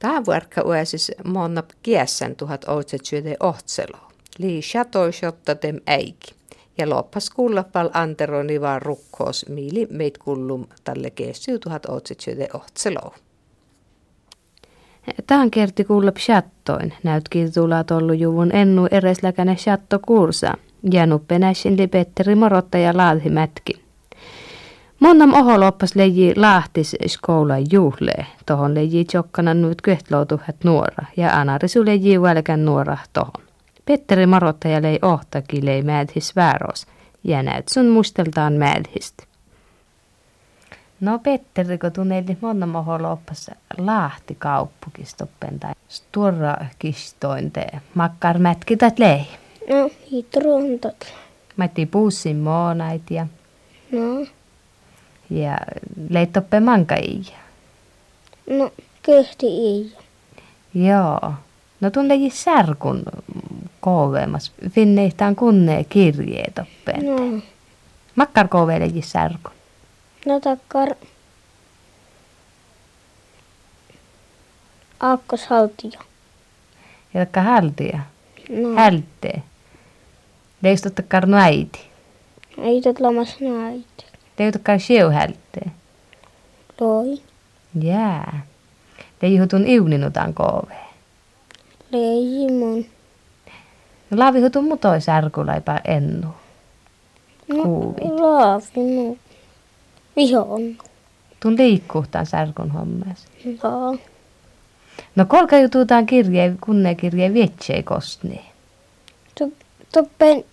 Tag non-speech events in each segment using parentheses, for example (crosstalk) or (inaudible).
Tämä vuorka uesis monna kiesän tuhat ootsetsyöde ohtselo. Lii shatoishotta tem äiki. Ja loppas kuulla val anteroni vaan rukkoos miili meit kullum tälle keessyy tuhat ootsetsyöde ohtselo. Tähän kerti kuulla chattoin. Näytkin tulla tollu juvun ennu eresläkäne chatto kursa. Ja nuppenäisin li Petteri Morottaja laadhimätki. Monnam oho loppas leiji lahtis skoula juhle. Tohon leiji tjokkana nyt köhtloutuhat nuora. Ja anarisu leiji välkän nuora tohon. Petteri Marottaja lei ohtaki lei mädhis vääros. Ja näyt sun musteltaan mädhistä. No Petteri, kun tunneli monna moho loppassa lahti kauppukistoppen tai sturra kistoin te makkar mätkität lei. No, hitruntat. Matti pussin moonait ja, No, ja leittoppe mankai. no, kehti ei. Joo. No tunne särkun kooveemas. Finneihtaan kunne kirjeet oppeen. No, Makkar kooveele särkun. no takkar. Aakkoshaltija. Jotka hältiä. No, Hältee. Leistottakkar äiti. ei tot lamas näitä. Leistottakkar sieu hältee. Loi, Jää. Leihutun iuninutan kooveen. leijimon. No laavihutun mutoi särkulaipa ennu. No, Kuuvi. laavi, no. Vihon. Tun liikkuhtaan särkun hommas. Joo. No kolka jututaan kirje, kunne kirje vietsei kostni. Toppen,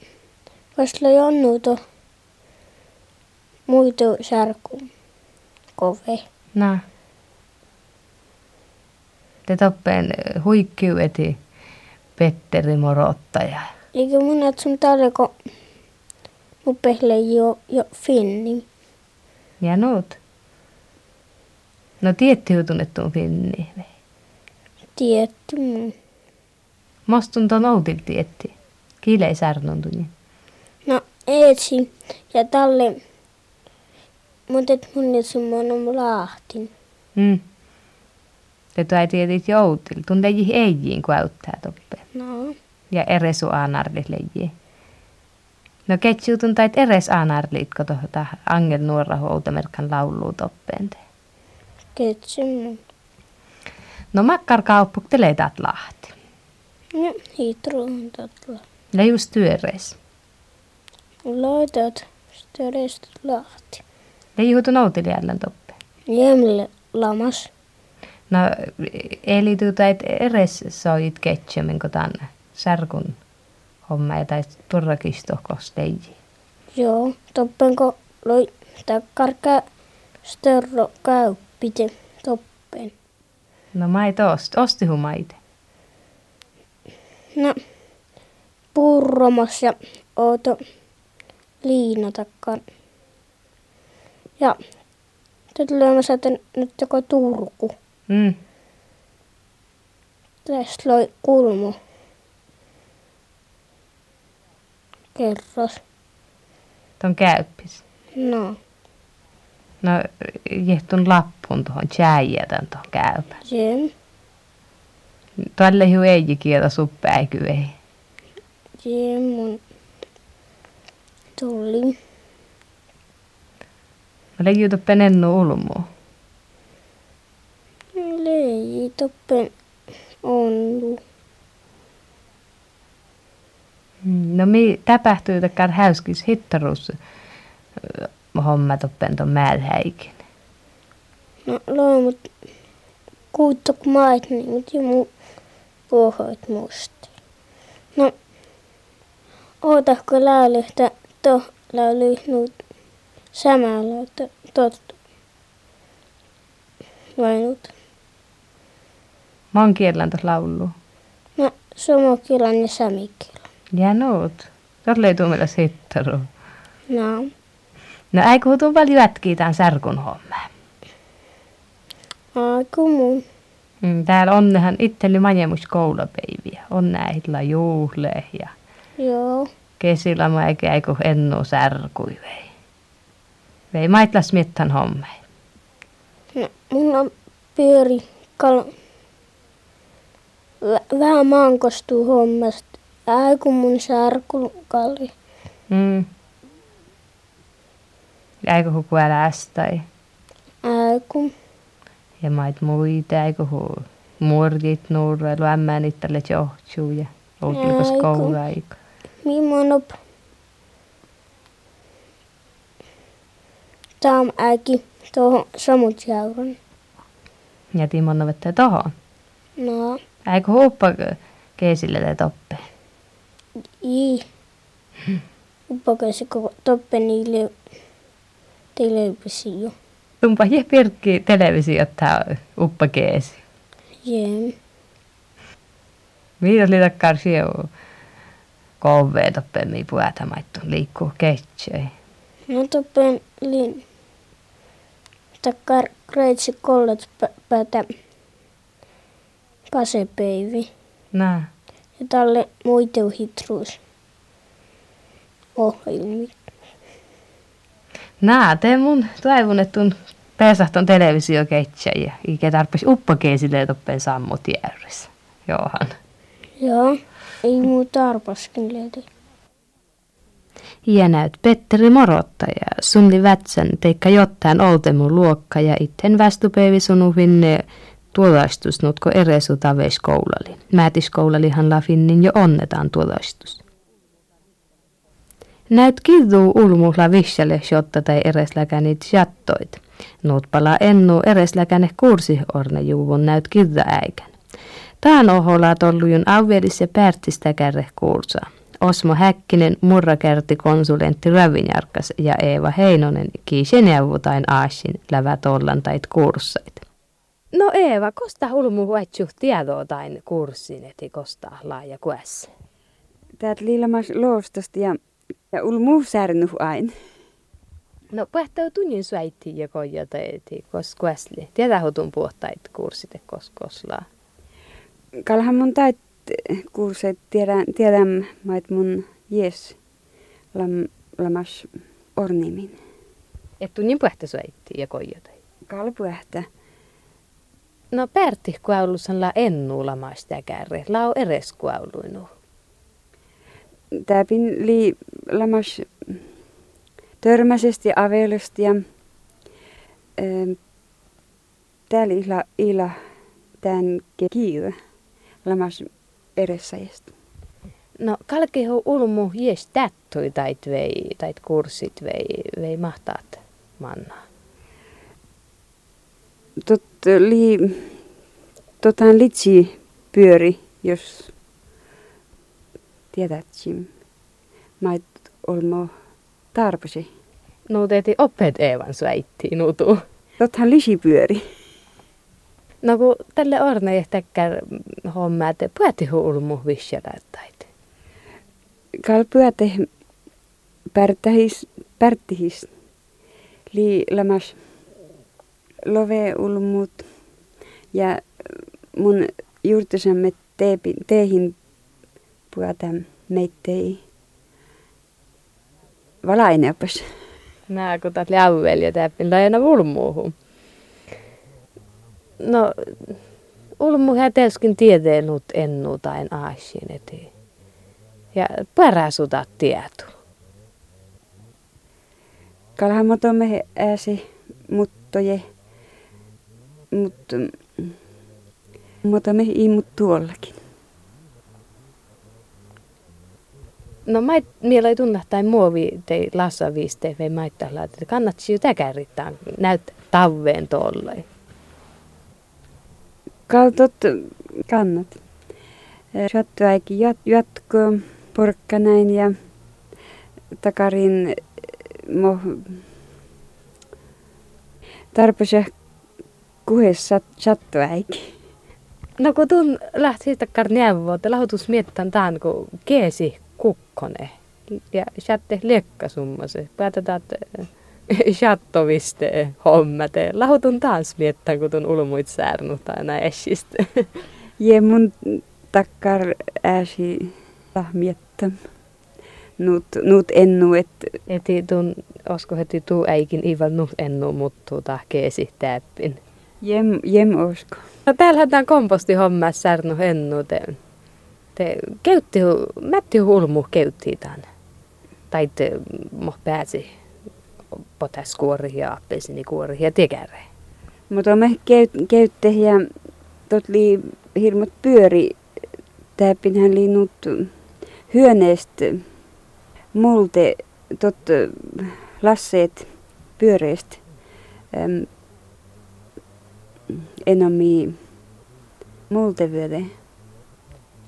koska jonnuto muitu särku kove. Na. Te toppeen huikkiueti Petteri Morottaja. Eikö mun et sun tarko upehle jo, jo finni. Ja nuut. No tietty jutunnettuun finni. Tietty mun. Mostun ton outil tietti. Kiilei särnun tunni. No etsi ja talle. Mutta et mun sun mon lahtin. Mm. Te tuai tietit joutil. Tun leiji eijiin kuäyttää toppeen. No, Ja eresu aanarlit leiji. No ketjuutun tait eres aanarlit, kun tuota angel nuora houtamerkan lauluu toppeen te. ketsi mun. No makkar kauppuk te leitat lahti. No, hitruun tatla. Ja just työreis. Laitat lahti. Ja juhutu noutilijallan toppeen. Jämle lamas. No, eli tuota, et eres soit ketjumin, kun tämän särkun homma ja tai turrakistohkos leiji. Joo, toppenko loi takkarkä störro käyppite toppen. No maito ost, ostihu maite. No, purromas ja ooto liina Ja nyt lyömässä, että nyt joko Turku. Mm. Tästä loi kulmo. Kerros. Ton käyppis. No, No, jehtun lappun tuohon tjäijätän tuohon käypä. jem, Tälle hiu ei kieltä suppäiky ei. jem mun tuli. Mä leijutu penennu ulmuu. Lei toppen ondu. No mi täpähtyy takkar häyskis hittarus ö, homma toppen ton määlhäikin. No loi mut kuuttok mait niin mut jo mu puhoit musta. No, ootahko laulihta to lauli nuut samalla, että tot vainut. Mon kielän tos laulu. No, somokilan ja samikilan. Ja nuut. Tolle ei tuu meillä hittaru. No, No ei kuutu paljon jätkii tän särkun homma. aiku mun. Mm, täällä onnehan itselle majemus koulapäiviä. On näillä juhle ja Joo, kesillä mä eikä eiku ennu särkui vei. Maitlas mittan hommei. no, mun on pyöri kal vä- vähän mankostuu hommasta. Ai kun mun sarkulkalli. Mm. Eikö hu kuälästä Ai kun. ja mait muita, eikö hu murgit nuurailu ämmänit tälle johtuu ja Eiku. kouluaika. Millainen Tam äki tuohon samut jauron. Ja Timon vettä tohon. No, Eikö huppa keesille te toppe? i. Uppakasi koko toppe niille televisio. Tumpa je pirkki televisiota uppa keesi. Jem. Mitä oli takkar sieu kovee toppe mi puhata maittu liikkuu keitsöi. No toppen lin. Takkar kreitsi kollet pä- päätä kasepeivi. Nää. Ja tälle muiteu hitruus. Ohjelmi. Nää, te mun toivon, että tun pesahton televisio keitsöi ja ikä tarpeeksi uppa keesille toppen sammut järjessä. Johan. Joo. Ei muuta arpaskin löydy. Ja näyt Petteri Morotta ja sunli vätsän teikka jotain oltemu luokka ja itten västupeivi sunu finne tuodaistus nutko eresu taveis koulali. Määtis koulalihan la finnin jo onnetaan tuodaistus. Näyt kiduu ulmuhla vihsale shotta tai eresläkänit jattoit. Nuut palaa ennu eresläkäne kursi orne juvun näyt kidda äikän. Tään oholla tollujun auvedis ja pärtistä kärre. Osmo Häkkinen, murrakerti konsulentti Ravinjarkas ja Eeva Heinonen kiiseneuvotain aasin lävät ollan tait kurssait. No Eeva, kosta hulmu huetsu tietoa tain kurssin, eti kosta laaja kuessa? Täät liilamas loostosta ja, ja ul muu särnuh ain. No pähtää tunnin suäitti ja kojata eti kos kuesli. Tiedä hutun puhtait kurssit kos koslaa. Kalhan mun tait kuulset tiedän, tiedän mait mun jes lam, lamas ornimin. Et tunnin pähtää suäitti ja kojata. Kalpuähtä. No Pertti kuaulussan la ennu lamaista kärre, lau eres kuauluinu. Täpin li lamas törmäisesti avelusti ja ähm, täällä ila, ila tän kiire lamas eressajasta. No kalkeho ulmu jes tättui tait vei, tait kurssit vei, vei mahtaat mannaa. Tot li, totan litsi pyöri, jos tiedät, Jim. Mait olmo tarpesi. No teeti opet Eevan suäittiin nutu. Tothan lisi pyöri. No kun tälle orne ehtäkkär homma, että puhatihu ulmu vissjällä tait. Kal pyöte pärtähis, pärttihis. Li lamas love ulmut ja mun juurtusamme teepin, teihin puhuta meittei valaineopas. Nää kun taat läuvel ja täppin lajana ulmuuhun. No, ulmu hätelskin tieteenut ennu tai aasin eti. Ja päräsutat tietu. Kalhan motomme ääsi muttoje, mutta motomme ei mut tuollakin. No mä ei tunna tai muovi tei lassa viiste vei maittalla, että kannatsi jo täkärittää näyt taveen tolle. Kaltot kannat. Shattuäikin jat, jatko porkka näin ja takarin mo tarpeeseen kuhes sattuäikin. No kun tun lähti siitä että lahutus miettän tämän, kun keesi kukkone. Ja chatte lekka summase. Päätetään, että (laughs) chattoviste hommate. Lahutun taas miettän, kun tun ulmuit säärnut tai näin esistä. (laughs) Je mun takkar ääsi lahmiettä. Nuut, nuut ennu, et Eti tun, osko heti tuu äikin ivan nuut ennu muttuu tah keesi täppin. Jem, jem osko. No täällähän tämän kompostihomma särnu hennu te. Te käytti, mätti hulmu käytti tämän. Tai te mo pääsi potaskuori ja appelsinikuori ja tekäre. Mutta me käytte ja tot li hirmut pyöri. Täpinhän linnut hyöneestä multe tot lasseet pyöreistä. Ähm, enammi multevyöde.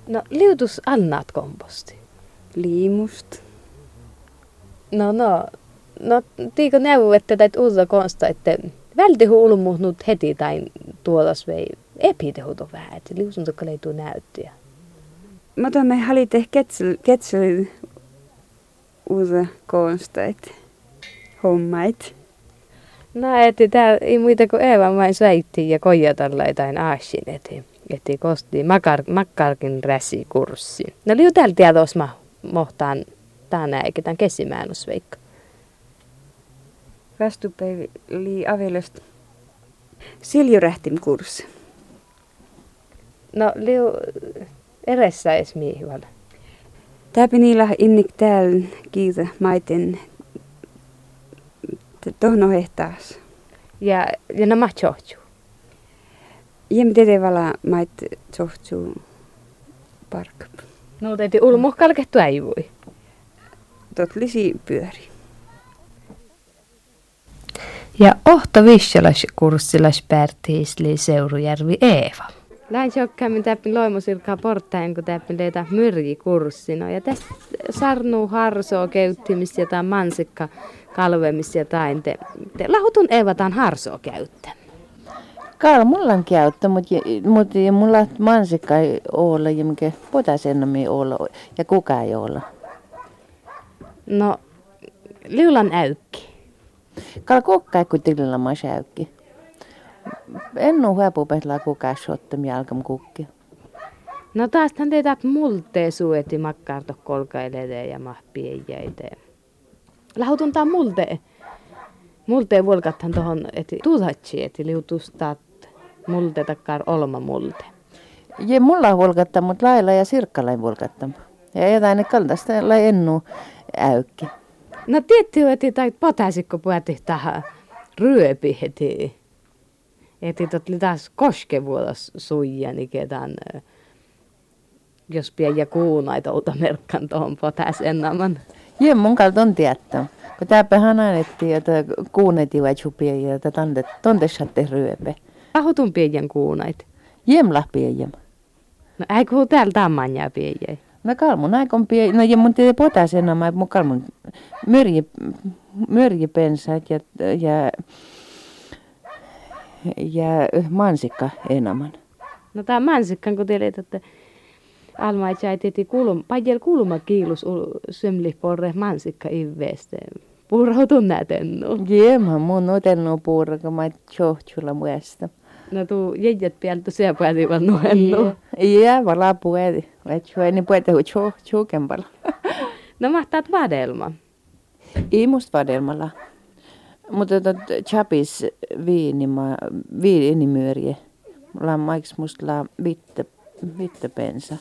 No liutus annat komposti. Liimust. No no, no tiiko neuvo, että täit uutta konsta, että vältihu ulmuhnut heti tai tuolas vei epitehuto vähän, että liusun tukka leituu näyttiä. Mutta me halite ketsel, ketsel uutta konsta, että hommait. No, että tää ei muita kuin Eeva vain sväitti ja koijatalla jotain aasin, että että kosti makar, makkarkin kurssi. No liu täällä tietos ma mohtaan tänä eikä tämän kesimäännös veikka. Vastupäivi li avelöst siljurähtim kurssi. No liu eressä edes miihivalla. Täpi niillä innik täällä kiitä maiten tohno hehtaas. Ja, ja nämä tjohtju. Jem tede vala mait tjohtju park. No teeti ulmu kalkehtu äivui. Tot lisi pyöri. Ja ohto vissalas kurssilas pärtiisli Seurujärvi Eeva. Lähin jokkaamme täppin loimusilkaa portain, kun täppin leitä myrjikurssi. ja tästä sarnuu harsoa keyttimistä ja mansikka kalvemis ja tain. Te, te lahutun evataan harsoa käyttä. Kala mulla on käyttä, mutta mut, mulla mansikka ei ole ja mikä potasennomi olla ja kuka ei olla. No, liulan äykki. Kala kukka ei kutililla mä säykki. En ole huepupetla kuka shottam alkam kukki. No taas hän teet multee sueti makkarto kolkailee ja mahpie jäiteen lahutuntaa multe. Multe volkathan tuohon, että tuutatsi, että liutustat multe takkar olma multe. Je mulla volkatta, mutta lailla ja sirkkalain volkatta. Ja jotain kaltaista lai ennu äykki. No tietty, että tai potasikko puhutti tähän ryöpi heti. Että tot li taas koskevuodas suija, niin ketään, jos pieniä kuunaita uutta merkkan tuohon potas ennaman. Je mun kalta on tietää. Kun tääpä hananetti, että kuuneti vai chupia ja että tonte, tonte satte ryöpe. Ahutun pienen kuunait. Jemlah pienen. No eikö täällä tammanja pienen? No kalmun aikon pie, no ja mun tiedä potasena, mä mun kalmun mörji, mörjipensat ja, ja, ja mansikka enemmän. No tää mansikka, kun tiedät, että Alma ei teti kulma, pajel kulma kiilus syömli porre mansikka iveeste. Puura tunnet ennu. Jema, mun otennu puura, kun mä tjohtsulla muesta. No tuu jäjät pieltä syö puhati vaan nuennu. Iya, vala puhati. Vai chueni puhati hu tjuhkempala. No mahtaat vadelma. Ei musta vadelmalla. Mutta tot chapis viinima, viinimyöriä. La maiks musta la vitte, vitte pensa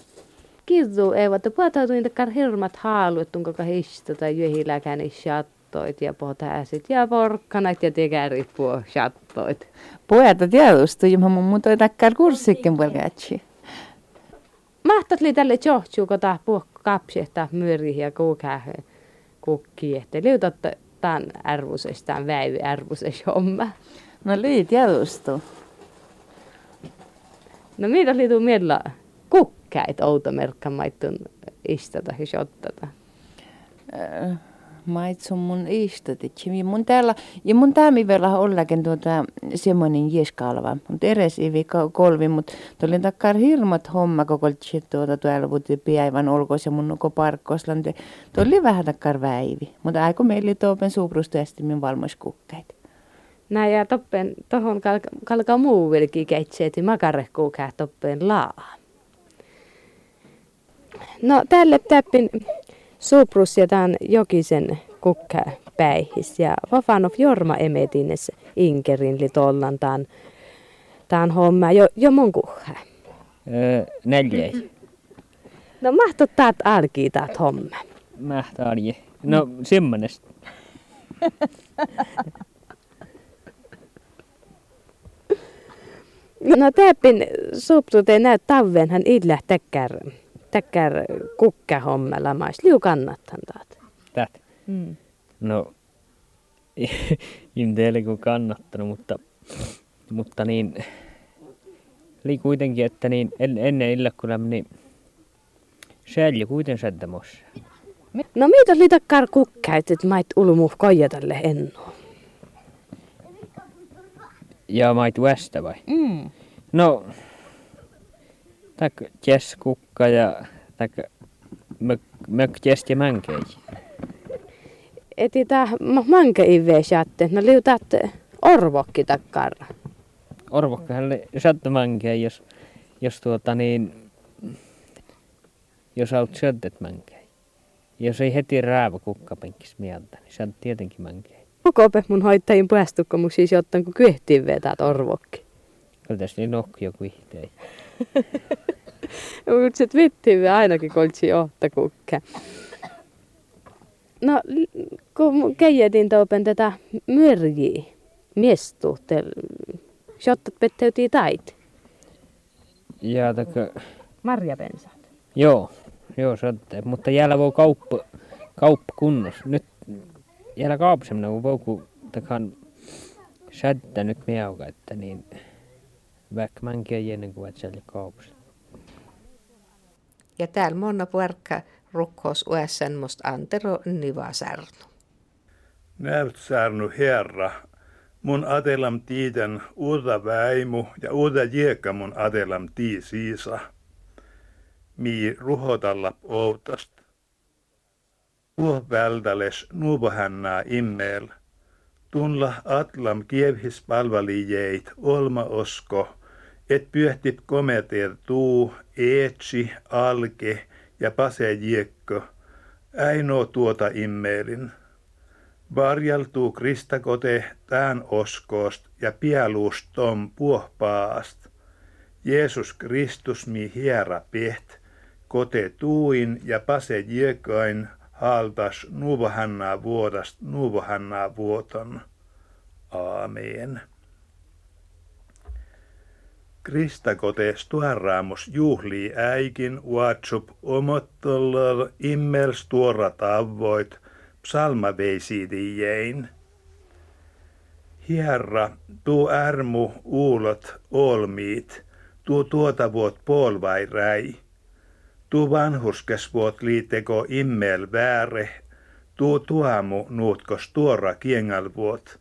kizu ei että puhutaan kar hirmat haaluet tunko kahista tai jöhiläkäni shattoit ja potäsit ja porkkanat ja tekärit puo shattoit. Pojat tiedostu, ja mun mun toi takkar kurssikken pelkätsi. Mahtat li tälle johtuu, kun tää puh kapsi, että myri ja kukki, että liutat tämän arvuses, tämän väivy arvuses homma. No lii tiedostu. No mitä liituu mielellä? Kukki käit outomerkka maittun istata ja shottata? Äh, maitsun mun istatitsi. Mun täällä, ja mun täämi vielä ollakin tuota semmoinen jeskalva. Mutta eres ivi kolvi, mutta tuli takkar hirmat homma koko tuota tuolla vuotti päivän olkois ja mun koko parkkoslan. Tuli vähän takkar väivi. Mutta aiko meillä tuopen suuprustuesti min valmoiskukkeita. Näin ja toppen, tohon kalka, kalka muu vilki keitseeti makarehkuukää toppen laa. No tälle täppin suprus ja tämän jokisen kukka päihis ja Vafanov Jorma emetines inkerin li tämän tämän homma jo, jo mun. Öö, neljä. No mahto taat alkii taat homma. Mähtä arje. No semmonen. (laughs) No täppin suptu te näyt tavvenhan illä täkkär, täkkär kukkahommella mais. Liu kannattan taat. Tät. Mm. No, en teille kun kannattanut, mutta, mutta niin, oli kuitenkin, että niin en, ennen illakkulla niin säljä kuiten sättämossa. No mitä oli takkar kukkäyt, että mait ulumuh koijatalle ennu? Ja mait västä vai? Mm. No, tak jes kukka ja tak mök, mök ja mänkei. Eti tää manke ive saatte, no liutat orvokki takkar. Orvokkahan saattaa mänkei, jos, jos tuota niin, jos aut syötet mänkei. Jos ei heti räävä kukkapenkis mieltä, niin saat tietenkin mänkei. Koko opet mun hoittajin päästukko mun siis ottan kun kyhtiin vetäät orvokki. Kyllä tässä niin nokki joku ihtei. (laughs) Mutta sit vittiin ainakin koltsi ohta kukka. No, kun käjedin toupen tätä myrjiä, miestu, te shottat petteytii tait. Ja taka, Marjapensat. joo, joo saatte. Mutta jäällä voi kauppa, kauppa kunnossa. Nyt jäällä kaupsemna, kun voi kun takan sättä nyt miauka, että niin vaikka mänkin ennen kuin et siellä kaupassa. Ja täällä monna puerkka rukkos uässän musta Antero Nivasärnu. Näyt särnu herra, mun atelam tiiten uutta väimu ja uutta jiekka mun atelam tii siisa. Mi ruhotalla outast. Tuo vältäles nuuvohännää immeel. Tunla atlam kievhis palvalijeit olma osko, et pyöhtip kometer tuu, eetsi, alke ja pase jiekko, äinoo tuota immeelin. Varjaltuu Kristakote tään oskoost ja pieluust tom puohpaast. Jeesus Kristus mi hiera peht, kote tuuin ja pase jiekain haltas nuuvohannaa vuodast nuuvohannaa vuoton. Aamen. Kristakote stuarraamus juhlii äikin uatsup omottollor immels tuora tavoit psalma veisidijein. Hierra, tuu ärmu uulot olmiit, tuu tuota vuot polvai räi. Tuu vanhuskes vuot liiteko immel vääre, tuu tuamu nuutkos tuora kiengal vuot,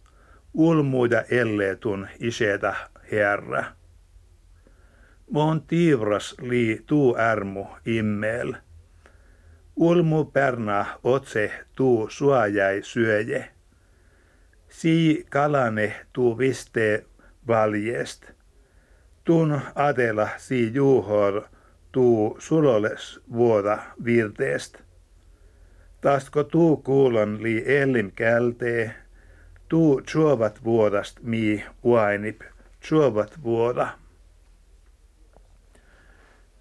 ulmuida elleetun isetä herra. Mon tiivras lii tuu ärmu immel. Ulmu perna otse tuu suojai syöje. Sii kalane tuu viste valjest. Tun adela sii juuhor tuu suloles vuoda virteest. Tasko tuu kuulon lii ellim kältee, tuu tsuovat vuodast mi uainip, tsuovat vuoda.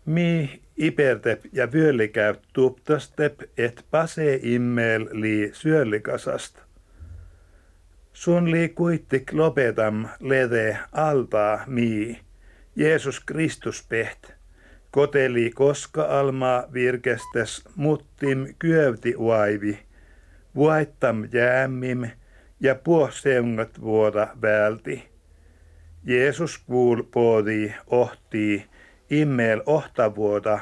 Mi ipertep ja vyöllikäyt tuptastep, et pase immel li syöllikasast. Sun li kuittik lopetam lede altaa mi, Jeesus Kristus peht. Koteli koska alma virkestes muttim kyövti uaivi, vuaittam jäämmim ja puoseungat vuoda välti. Jeesus kuul poodi ohtii, immel ohtavuoda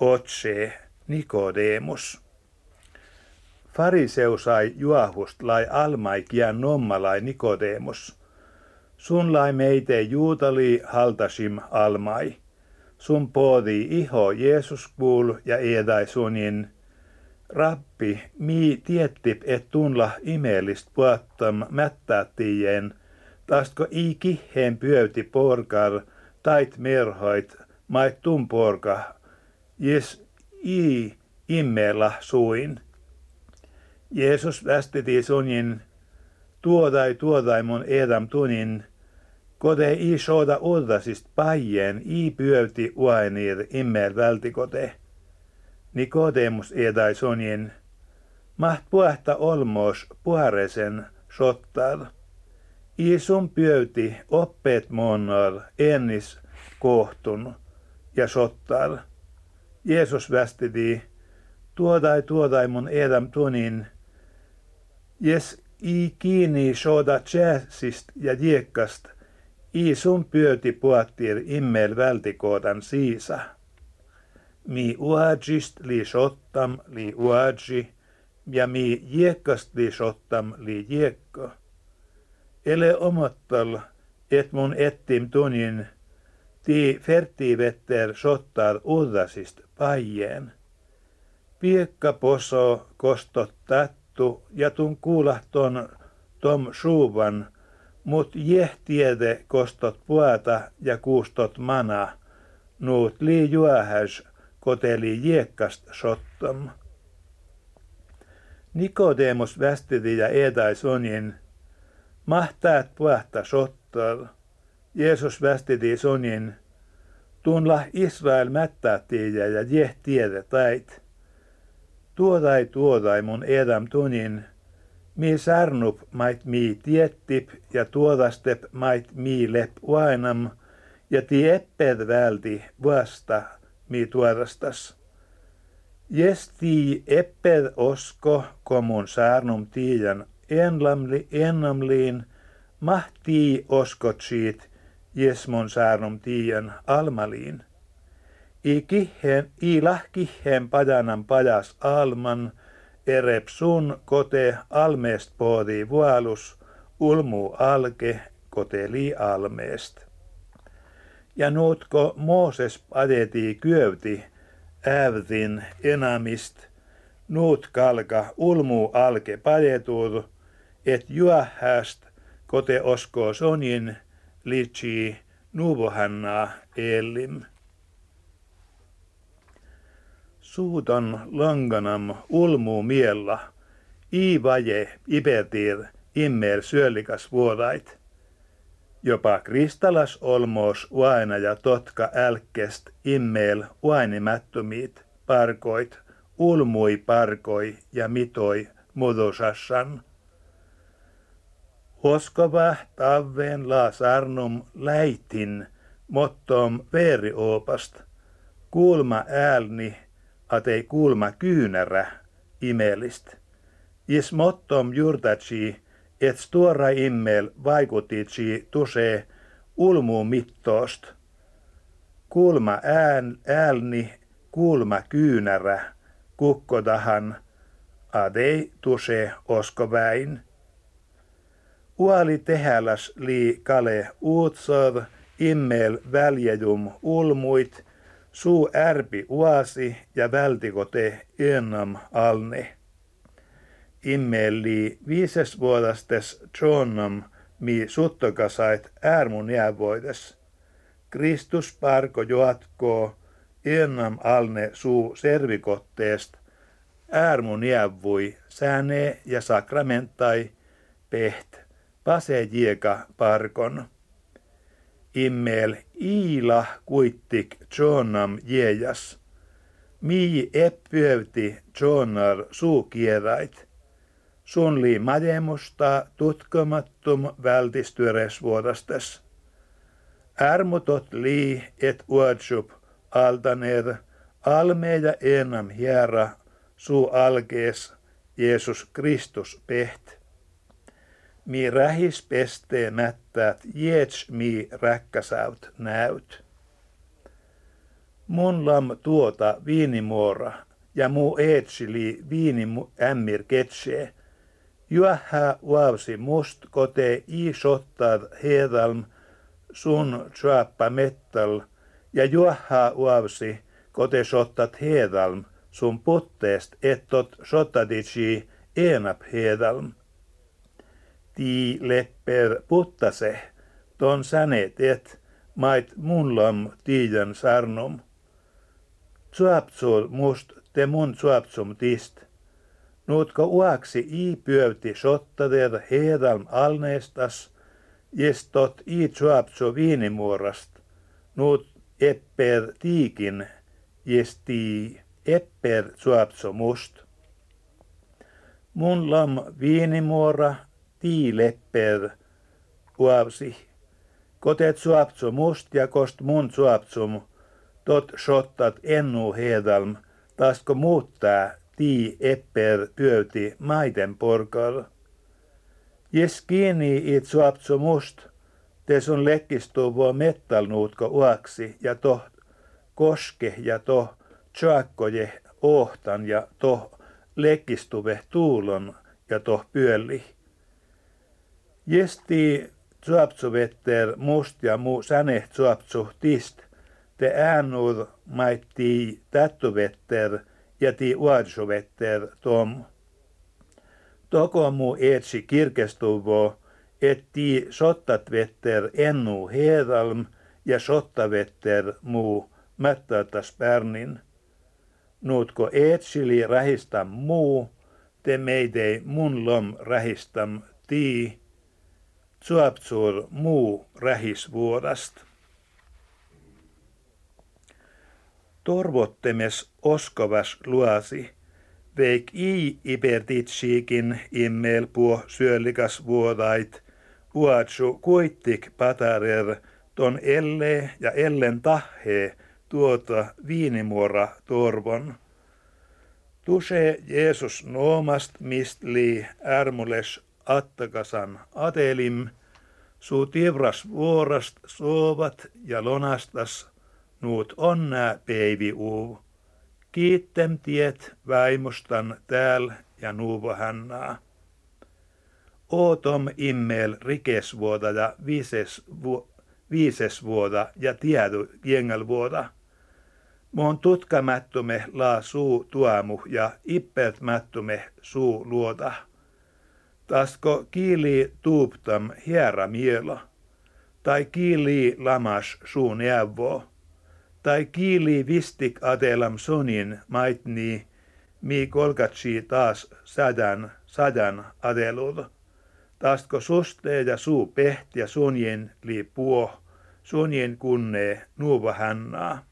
otse Nikodemus. Fariseu sai juahust lai almaikia nommalai Nikodemus. Sun lai meite juutali haltasim almai. Sun poodi iho Jeesus kuul ja edai sunin. Rappi, mi tiettip et tunla imeellist puattam mättättien, tastko i kiheen pyöyti porkar, tait merhoit, mait tumporka, jes i immella suin. Jeesus västiti sunin, tuodai mun edam tunin, Kode i soda uldasist paien i pyöti uainir immel vältikote. Nikodemus edai sonin. Maht puhta olmos puharesen sottar. I sun pyöti oppeet monnar ennis kohtun ja sottar. Jeesus västiti, tuodai tuodai mun edam tunin. Jes i kiinni soda tjäsist ja diekkast, i sun pyöti puattir immel vältikoodan siisa. Mi uajist li sottam li uaji, ja mi diekkast li sottam li diekko. Ele omottal, et mun ettim tunin, ti fertivetter sottar uudasist paien. Piekka poso kostot tattu ja tun kuulahton tom suuvan, mut jehtiede kostot puata ja kuustot mana, nuut lii juähäs koteli jiekkast sottom. Nikodemus västidi ja edai sonin, mahtaat puhta sottar. Jeesus västidi sonin, tunla Israel mättätiä ja jeh tiede tait. Tuodai tuodai mun edam tunin, mi särnup mait mi tiettip ja tuodastep mait mi lep uainam, ja ti epped välti vasta mi tuodastas. Jes ti epped osko komun särnum tiijan enlamli, ennamliin, mahtii oskotsiit, jesmon saarnum tiijan almaliin. I, kihen, i lahkihen pajanan pajas alman, erep sun kote almeest poodi vualus, ulmu alke koteli almeest. Ja nuutko Mooses padeti kyövti, äävtin enamist, nuut kalka ulmu alke padetur, et juahäst kote osko sonin litsi nuvohanna elim. Suuton langanam ulmu miella, vaje ibetir immer syöllikas vuodait. Jopa kristalas olmos vaina ja totka älkest immel vainimättömiit parkoit, ulmui parkoi ja mitoi mudusassan. Oskova taveen la sarnum läitin mottom veriopast. Kuulma äälni, atei kuulma kyynärä imelist. Is mottom jurtaci, et stuora immel vaikutici tuse ulmu mittoost. Kuulma ään, äälni, kuulma kyynärä, kukkodahan, adei tuse oskoväin. Uali tehäläs li kale uutsor, immel väljejum ulmuit, suu ärpi uasi ja vältikote ennam alne. Immel li viises vuodastes tronam mi suttokasait ärmun jäävoides. Kristus parko joatko ennam alne suu servikotteest, ärmun jäävui sääne ja sakramentai peht pasejieka parkon. Immel iila kuittik Jonam jejas. Mi eppyövti Jonar suukierait. Sun li mademusta tutkomattum vältistyresvuodastes. Ärmutot li et uadsup altaner almeja enam hiera suu alkees Jeesus Kristus peht mi rähis pestee mättäät, jiets mi räkkäsäyt näyt. Mun lam tuota viinimuora ja muu eetsili viini ämmir ketsee. Juohä uavsi must kote i sottad hedalm sun tsuappa mettal ja juohä uavsi kote sottat hedalm sun putteest ettot sottadici enap hedalm ti lepper puttase, ton sänet et mait munlam tiijan sarnom. Tsuapsul must te mun tsuapsum tist. Nuutko uaksi i pyövti sottader hedalm alneestas, jestot i tsuapso viinimuorast, nuut epper tiikin, jesti epper tsuapso must. Mun lam viinimuora tiilepper uavsi. Kotet suapso must ja kost mun suapsum, tot shottat ennu hedalm, tasko muuttaa tii epper pyöti maiden porkal. Jes kiinni it suapso must, te sun lekkistuu vuo mettalnuutko uaksi ja to koske ja to tsaakkoje ohtan ja to lekkistuve tuulon ja to pyölli. Jesti tsuapsuvetter must ja muu säne tsuapsu tist, te äänur maitti tättuvetter ja ti uadsuvetter tom. Toko mu etsi kirkestuvo, etti sottat vetter ennu hedalm ja sottavetter muu mättätäs pärnin. Nuutko etsili rähistam muu, te meidei mun lom rähistam tii, tsuaptsur muu rähisvuodast. Torvottemes oskovas luasi, veik i ibertitsiikin immel puo syöllikas vuodait, uatsu kuittik patarer ton elle ja ellen tahhe tuota viinimuora torvon. Tuse Jeesus noomast mistli ärmules attakasan atelim, suu tivras vuorast soovat ja lonastas, nuut onnää peivi uu. Kiittem tiet väimustan tääl ja nuuvo hännää. Ootom immel rikesvuoda ja viises, vu, viises vuoda ja tiedu vuoda. Moon tutkamattume laa suu tuamu ja ippertmattume suu luota. Tasko kiili tuuptam hiera mielo, tai kiili lamas suun jävvo, tai kiili vistik atelam sonin maitni, mi kolkatsi taas sadan, sadan atelul. Tasko suste ja suu pehti ja sunjen li puo, sunjen kunne nuuva hännaa.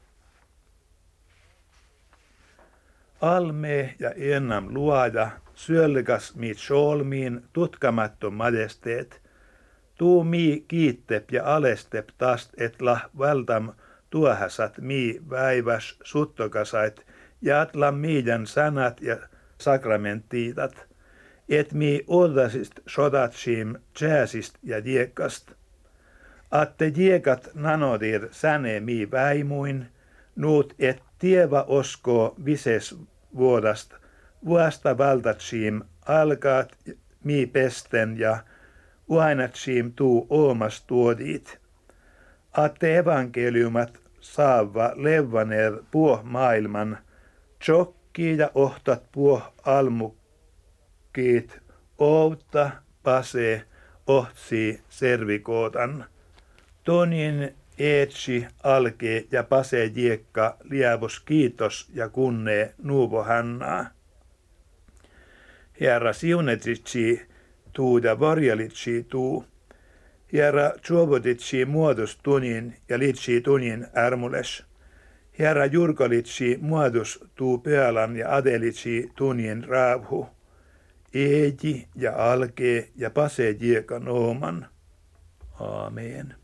Alme ja ennam luoja, syöllikas mit solmiin tutkamattom majesteet, tuu mi kiittep ja alestep tast et la valtam tuohasat mi väiväs suttokasait ja atla miidän sanat ja sakramenttiitat, et mi oldasist sodatsim tjääsist ja diekkast. Atte diekat nanodir säne mi väimuin, nuut et tieva osko vises vuodast, vuosta valtatsim alkaat mi pesten ja uainatsim tuu oomas tuodit. Atte evankeliumat saava levaner puo maailman, chokki ja ohtat puo almukkiit, outa, pase, ohtsi, servikootan. Tonin Eetsi, Alke ja Pase Jiekka lievos kiitos ja kunne nuuvo hännää. Herra siunetitsi tuu ja varjalitsi tuu. Herra tsuovotitsi muodus tunin ja litsi tunin ärmules. Herra jurkalitsi muodus tuu pealan ja adelitsi tunin raavhu. Eeji ja alke ja pase jieka nooman. Amen.